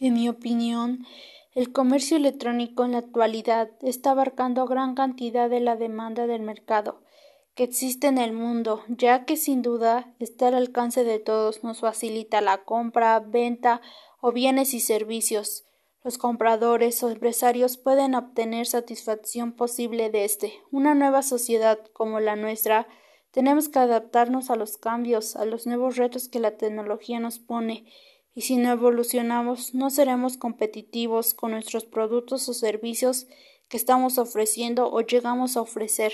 En mi opinión, el comercio electrónico en la actualidad está abarcando gran cantidad de la demanda del mercado que existe en el mundo, ya que sin duda está al alcance de todos, nos facilita la compra, venta o bienes y servicios. Los compradores o empresarios pueden obtener satisfacción posible de este. Una nueva sociedad como la nuestra tenemos que adaptarnos a los cambios, a los nuevos retos que la tecnología nos pone, y si no evolucionamos no seremos competitivos con nuestros productos o servicios que estamos ofreciendo o llegamos a ofrecer.